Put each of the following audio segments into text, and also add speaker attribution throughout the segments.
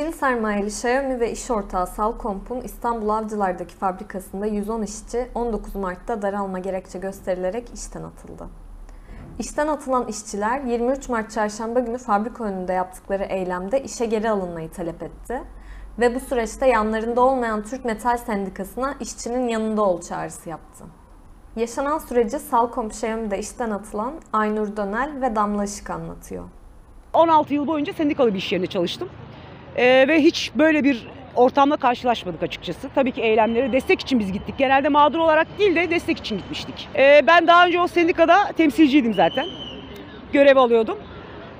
Speaker 1: Çin sermayeli Xiaomi ve iş ortağı Salcomp'un İstanbul Avcılar'daki fabrikasında 110 işçi 19 Mart'ta daralma gerekçe gösterilerek işten atıldı. İşten atılan işçiler 23 Mart çarşamba günü fabrika önünde yaptıkları eylemde işe geri alınmayı talep etti ve bu süreçte yanlarında olmayan Türk Metal Sendikası'na işçinin yanında ol çağrısı yaptı. Yaşanan süreci Salcomp Xiaomi'de işten atılan Aynur Dönel ve Damla Işık anlatıyor.
Speaker 2: 16 yıl boyunca sendikalı bir iş yerinde çalıştım. Ee, ve hiç böyle bir ortamla karşılaşmadık açıkçası. Tabii ki eylemlere destek için biz gittik. Genelde mağdur olarak değil de destek için gitmiştik. Ee, ben daha önce o sendikada temsilciydim zaten. Görev alıyordum.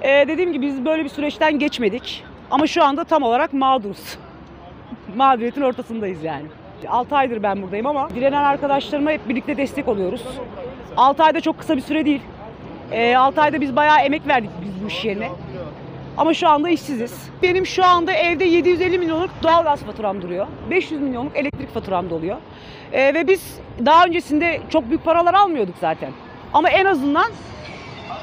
Speaker 2: Ee, dediğim gibi biz böyle bir süreçten geçmedik. Ama şu anda tam olarak mağduruz. Mağduriyetin ortasındayız yani. 6 aydır ben buradayım ama direnen arkadaşlarıma hep birlikte destek oluyoruz. 6 ayda çok kısa bir süre değil. 6 ayda biz bayağı emek verdik biz bu iş yerine. Ama şu anda işsiziz. Benim şu anda evde 750 milyonluk doğalgaz faturam duruyor. 500 milyonluk elektrik faturam da oluyor. Ee, ve biz daha öncesinde çok büyük paralar almıyorduk zaten. Ama en azından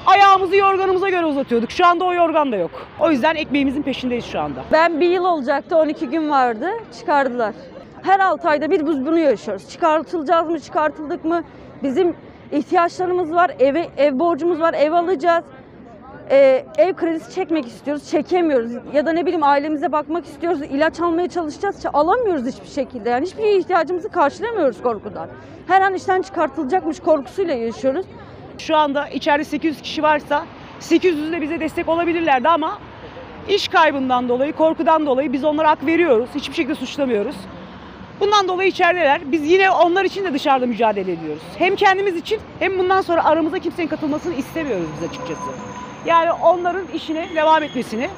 Speaker 2: ayağımızı yorganımıza göre uzatıyorduk. Şu anda o yorgan da yok. O yüzden ekmeğimizin peşindeyiz şu anda.
Speaker 3: Ben bir yıl olacaktı 12 gün vardı çıkardılar. Her 6 ayda bir biz bunu yaşıyoruz. Çıkartılacağız mı çıkartıldık mı? Bizim ihtiyaçlarımız var, eve, ev borcumuz var, ev alacağız. Ee, ev kredisi çekmek istiyoruz, çekemiyoruz. Ya da ne bileyim ailemize bakmak istiyoruz, ilaç almaya çalışacağız, alamıyoruz hiçbir şekilde. Yani hiçbir ihtiyacımızı karşılamıyoruz korkudan. Her an işten çıkartılacakmış korkusuyla yaşıyoruz.
Speaker 2: Şu anda içeride 800 kişi varsa 800 de bize destek olabilirlerdi ama iş kaybından dolayı, korkudan dolayı biz onlara hak veriyoruz. Hiçbir şekilde suçlamıyoruz. Bundan dolayı içerideler. Biz yine onlar için de dışarıda mücadele ediyoruz. Hem kendimiz için hem bundan sonra aramıza kimsenin katılmasını istemiyoruz biz açıkçası. Yani onların işine devam etmesini.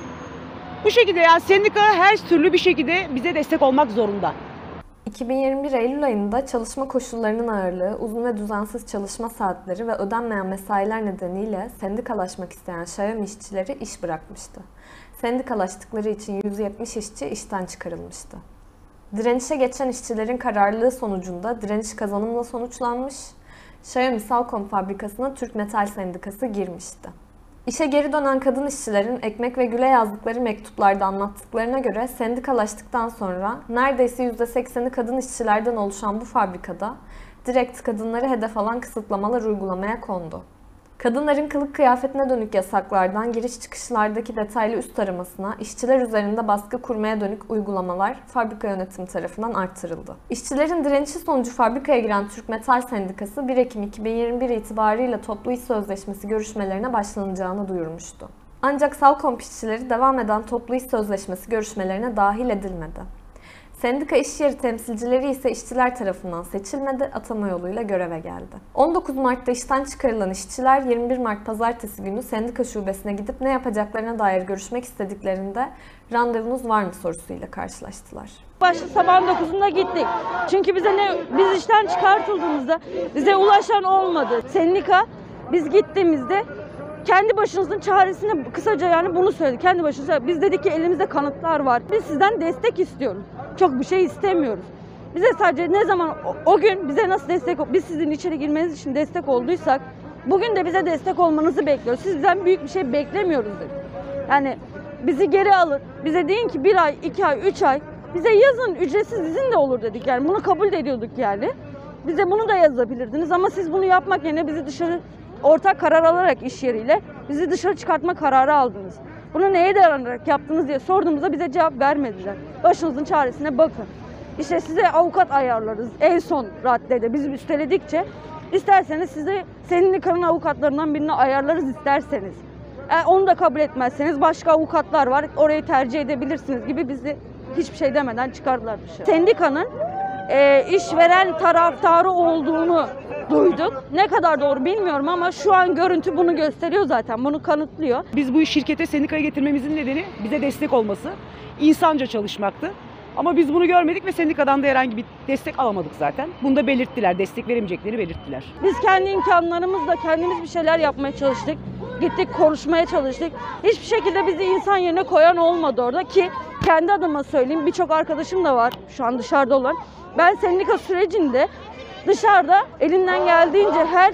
Speaker 2: Bu şekilde yani sendika her türlü bir şekilde bize destek olmak zorunda.
Speaker 1: 2021 Eylül ayında çalışma koşullarının ağırlığı, uzun ve düzensiz çalışma saatleri ve ödenmeyen mesailer nedeniyle sendikalaşmak isteyen Xiaomi işçileri iş bırakmıştı. Sendikalaştıkları için 170 işçi işten çıkarılmıştı. Direnişe geçen işçilerin kararlılığı sonucunda direniş kazanımla sonuçlanmış, Xiaomi Salcom fabrikasına Türk Metal Sendikası girmişti. İşe geri dönen kadın işçilerin Ekmek ve Gül'e yazdıkları mektuplarda anlattıklarına göre sendikalaştıktan sonra neredeyse %80'i kadın işçilerden oluşan bu fabrikada direkt kadınları hedef alan kısıtlamalar uygulamaya kondu. Kadınların kılık kıyafetine dönük yasaklardan giriş çıkışlardaki detaylı üst taramasına, işçiler üzerinde baskı kurmaya dönük uygulamalar fabrika yönetimi tarafından artırıldı. İşçilerin direnişi sonucu fabrikaya giren Türk Metal Sendikası 1 Ekim 2021 itibariyle toplu iş sözleşmesi görüşmelerine başlanacağını duyurmuştu. Ancak Salcomp işçileri devam eden toplu iş sözleşmesi görüşmelerine dahil edilmedi. Sendika iş yeri temsilcileri ise işçiler tarafından seçilmedi, atama yoluyla göreve geldi. 19 Mart'ta işten çıkarılan işçiler 21 Mart pazartesi günü sendika şubesine gidip ne yapacaklarına dair görüşmek istediklerinde randevunuz var mı sorusuyla karşılaştılar.
Speaker 3: Başta sabahın 9'unda gittik. Çünkü bize ne biz işten çıkartıldığımızda bize ulaşan olmadı. Sendika biz gittiğimizde kendi başınızın çaresine kısaca yani bunu söyledi. Kendi başınıza biz dedik ki elimizde kanıtlar var. Biz sizden destek istiyoruz. Çok bir şey istemiyoruz. Bize sadece ne zaman o, o gün bize nasıl destek biz sizin içeri girmeniz için destek olduysak bugün de bize destek olmanızı bekliyoruz. Sizden büyük bir şey beklemiyoruz dedik. Yani bizi geri alın. Bize deyin ki bir ay, iki ay, üç ay bize yazın ücretsiz izin de olur dedik yani bunu kabul ediyorduk yani. Bize bunu da yazabilirdiniz ama siz bunu yapmak yerine bizi dışarı ortak karar alarak iş yeriyle bizi dışarı çıkartma kararı aldınız. Bunu neye dayanarak yaptınız diye sorduğumuzda bize cevap vermediler. Başınızın çaresine bakın. İşte size avukat ayarlarız en son raddede biz üsteledikçe. isterseniz size sendikanın avukatlarından birini ayarlarız isterseniz. E, onu da kabul etmezseniz başka avukatlar var orayı tercih edebilirsiniz gibi bizi hiçbir şey demeden çıkardılar dışarı. Sendikanın e, işveren taraftarı olduğunu duyduk. Ne kadar doğru bilmiyorum ama şu an görüntü bunu gösteriyor zaten. Bunu kanıtlıyor.
Speaker 2: Biz bu şirkete sendikaya getirmemizin nedeni bize destek olması, insanca çalışmaktı. Ama biz bunu görmedik ve sendikadan da herhangi bir destek alamadık zaten. Bunu da belirttiler, destek veremeyeceklerini belirttiler.
Speaker 3: Biz kendi imkanlarımızla kendimiz bir şeyler yapmaya çalıştık. Gittik konuşmaya çalıştık. Hiçbir şekilde bizi insan yerine koyan olmadı orada ki kendi adıma söyleyeyim birçok arkadaşım da var şu an dışarıda olan. Ben sendika sürecinde dışarıda elinden geldiğince her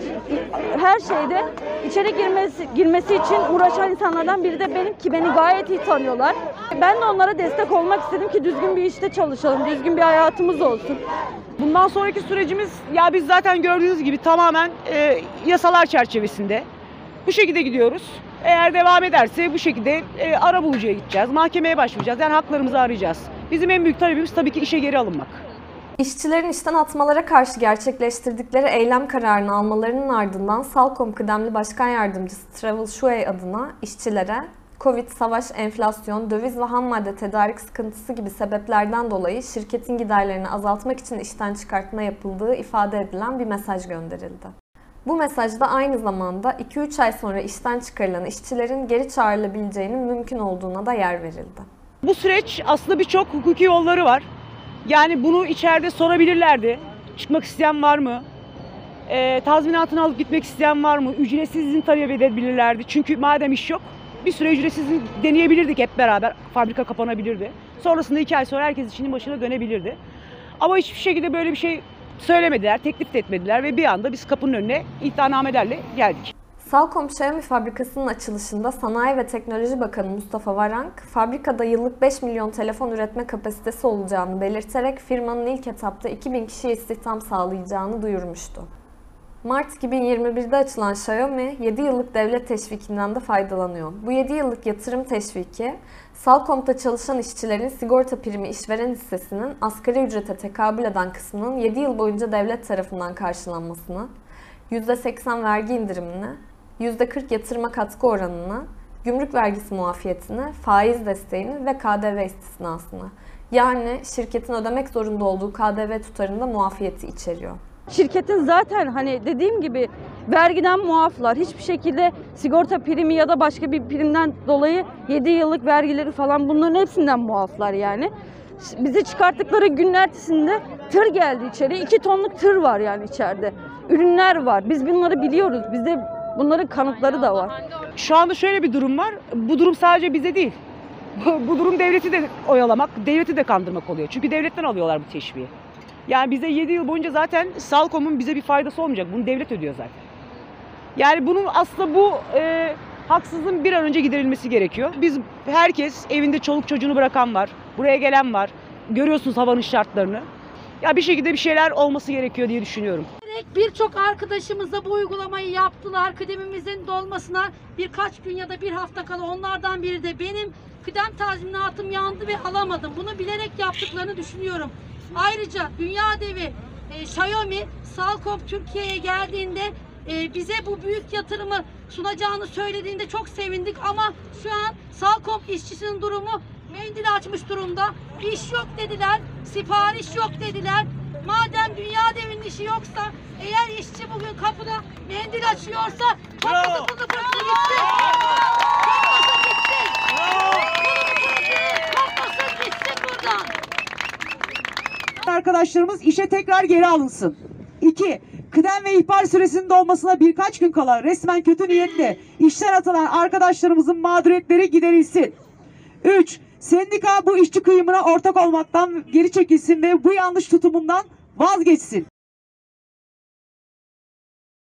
Speaker 3: her şeyde içeri girmesi girmesi için uğraşan insanlardan biri de benim ki beni gayet iyi tanıyorlar. Ben de onlara destek olmak istedim ki düzgün bir işte çalışalım, düzgün bir hayatımız olsun.
Speaker 2: Bundan sonraki sürecimiz ya biz zaten gördüğünüz gibi tamamen e, yasalar çerçevesinde bu şekilde gidiyoruz. Eğer devam ederse bu şekilde e, ara bulucuya gideceğiz, mahkemeye başvuracağız. Yani haklarımızı arayacağız. Bizim en büyük talebimiz tabii ki işe geri alınmak.
Speaker 1: İşçilerin işten atmalara karşı gerçekleştirdikleri eylem kararını almalarının ardından Salkom kıdemli başkan yardımcısı Travel Shuey adına işçilere Covid, savaş, enflasyon, döviz ve ham madde tedarik sıkıntısı gibi sebeplerden dolayı şirketin giderlerini azaltmak için işten çıkartma yapıldığı ifade edilen bir mesaj gönderildi. Bu mesajda aynı zamanda 2-3 ay sonra işten çıkarılan işçilerin geri çağrılabileceğinin mümkün olduğuna da yer verildi.
Speaker 2: Bu süreç aslında birçok hukuki yolları var. Yani bunu içeride sorabilirlerdi. Çıkmak isteyen var mı? Ee, tazminatını alıp gitmek isteyen var mı? Ücretsiz izin talep edebilirlerdi. Çünkü madem iş yok bir süre ücretsiz izin deneyebilirdik hep beraber. Fabrika kapanabilirdi. Sonrasında iki ay sonra herkes işinin başına dönebilirdi. Ama hiçbir şekilde böyle bir şey söylemediler, teklif de etmediler ve bir anda biz kapının önüne iddianamelerle geldik.
Speaker 1: Salkom Xiaomi fabrikasının açılışında Sanayi ve Teknoloji Bakanı Mustafa Varank, fabrikada yıllık 5 milyon telefon üretme kapasitesi olacağını belirterek firmanın ilk etapta 2000 kişiye istihdam sağlayacağını duyurmuştu. Mart 2021'de açılan Xiaomi 7 yıllık devlet teşvikinden de faydalanıyor. Bu 7 yıllık yatırım teşviki, Salkom'da çalışan işçilerin sigorta primi işveren hissesinin asgari ücrete tekabül eden kısmının 7 yıl boyunca devlet tarafından karşılanmasını, %80 vergi indirimini, %40 yatırıma katkı oranını, gümrük vergisi muafiyetini, faiz desteğini ve KDV istisnasını. Yani şirketin ödemek zorunda olduğu KDV tutarında muafiyeti içeriyor.
Speaker 3: Şirketin zaten hani dediğim gibi vergiden muaflar. Hiçbir şekilde sigorta primi ya da başka bir primden dolayı 7 yıllık vergileri falan bunların hepsinden muaflar yani. Bizi çıkarttıkları günün ertesinde tır geldi içeri. 2 tonluk tır var yani içeride. Ürünler var. Biz bunları biliyoruz. Bizde bunların kanıtları da var.
Speaker 2: Şu anda şöyle bir durum var. Bu durum sadece bize değil. Bu, durum devleti de oyalamak, devleti de kandırmak oluyor. Çünkü devletten alıyorlar bu teşviği. Yani bize 7 yıl boyunca zaten Salkom'un bize bir faydası olmayacak. Bunu devlet ödüyor zaten. Yani bunun aslında bu e, haksızlığın bir an önce giderilmesi gerekiyor. Biz herkes evinde çoluk çocuğunu bırakan var. Buraya gelen var. Görüyorsunuz havanın şartlarını. Ya bir şekilde bir şeyler olması gerekiyor diye düşünüyorum.
Speaker 4: Birçok arkadaşımız da bu uygulamayı yaptılar. Kıdemimizin dolmasına birkaç gün ya da bir hafta kala onlardan biri de benim kıdem tazminatım yandı ve alamadım. Bunu bilerek yaptıklarını düşünüyorum. Ayrıca dünya devi e, Xiaomi Salcom Türkiye'ye geldiğinde e, bize bu büyük yatırımı sunacağını söylediğinde çok sevindik ama şu an Salcom işçisinin durumu mendil açmış durumda. İş yok dediler, sipariş yok dediler. Madem dünya devinin işi yoksa, eğer işçi bugün kapıda mendil açıyorsa kapısı kızı fırtına gitsin. Kapısı gitsin. Kapısı gitsin buradan.
Speaker 5: arkadaşlarımız işe tekrar geri alınsın. 2. Kıdem ve ihbar süresinin dolmasına birkaç gün kala resmen kötü niyetle işten atılan arkadaşlarımızın mağduriyetleri giderilsin. 3. Sendika bu işçi kıyımına ortak olmaktan geri çekilsin ve bu yanlış tutumundan vazgeçsin.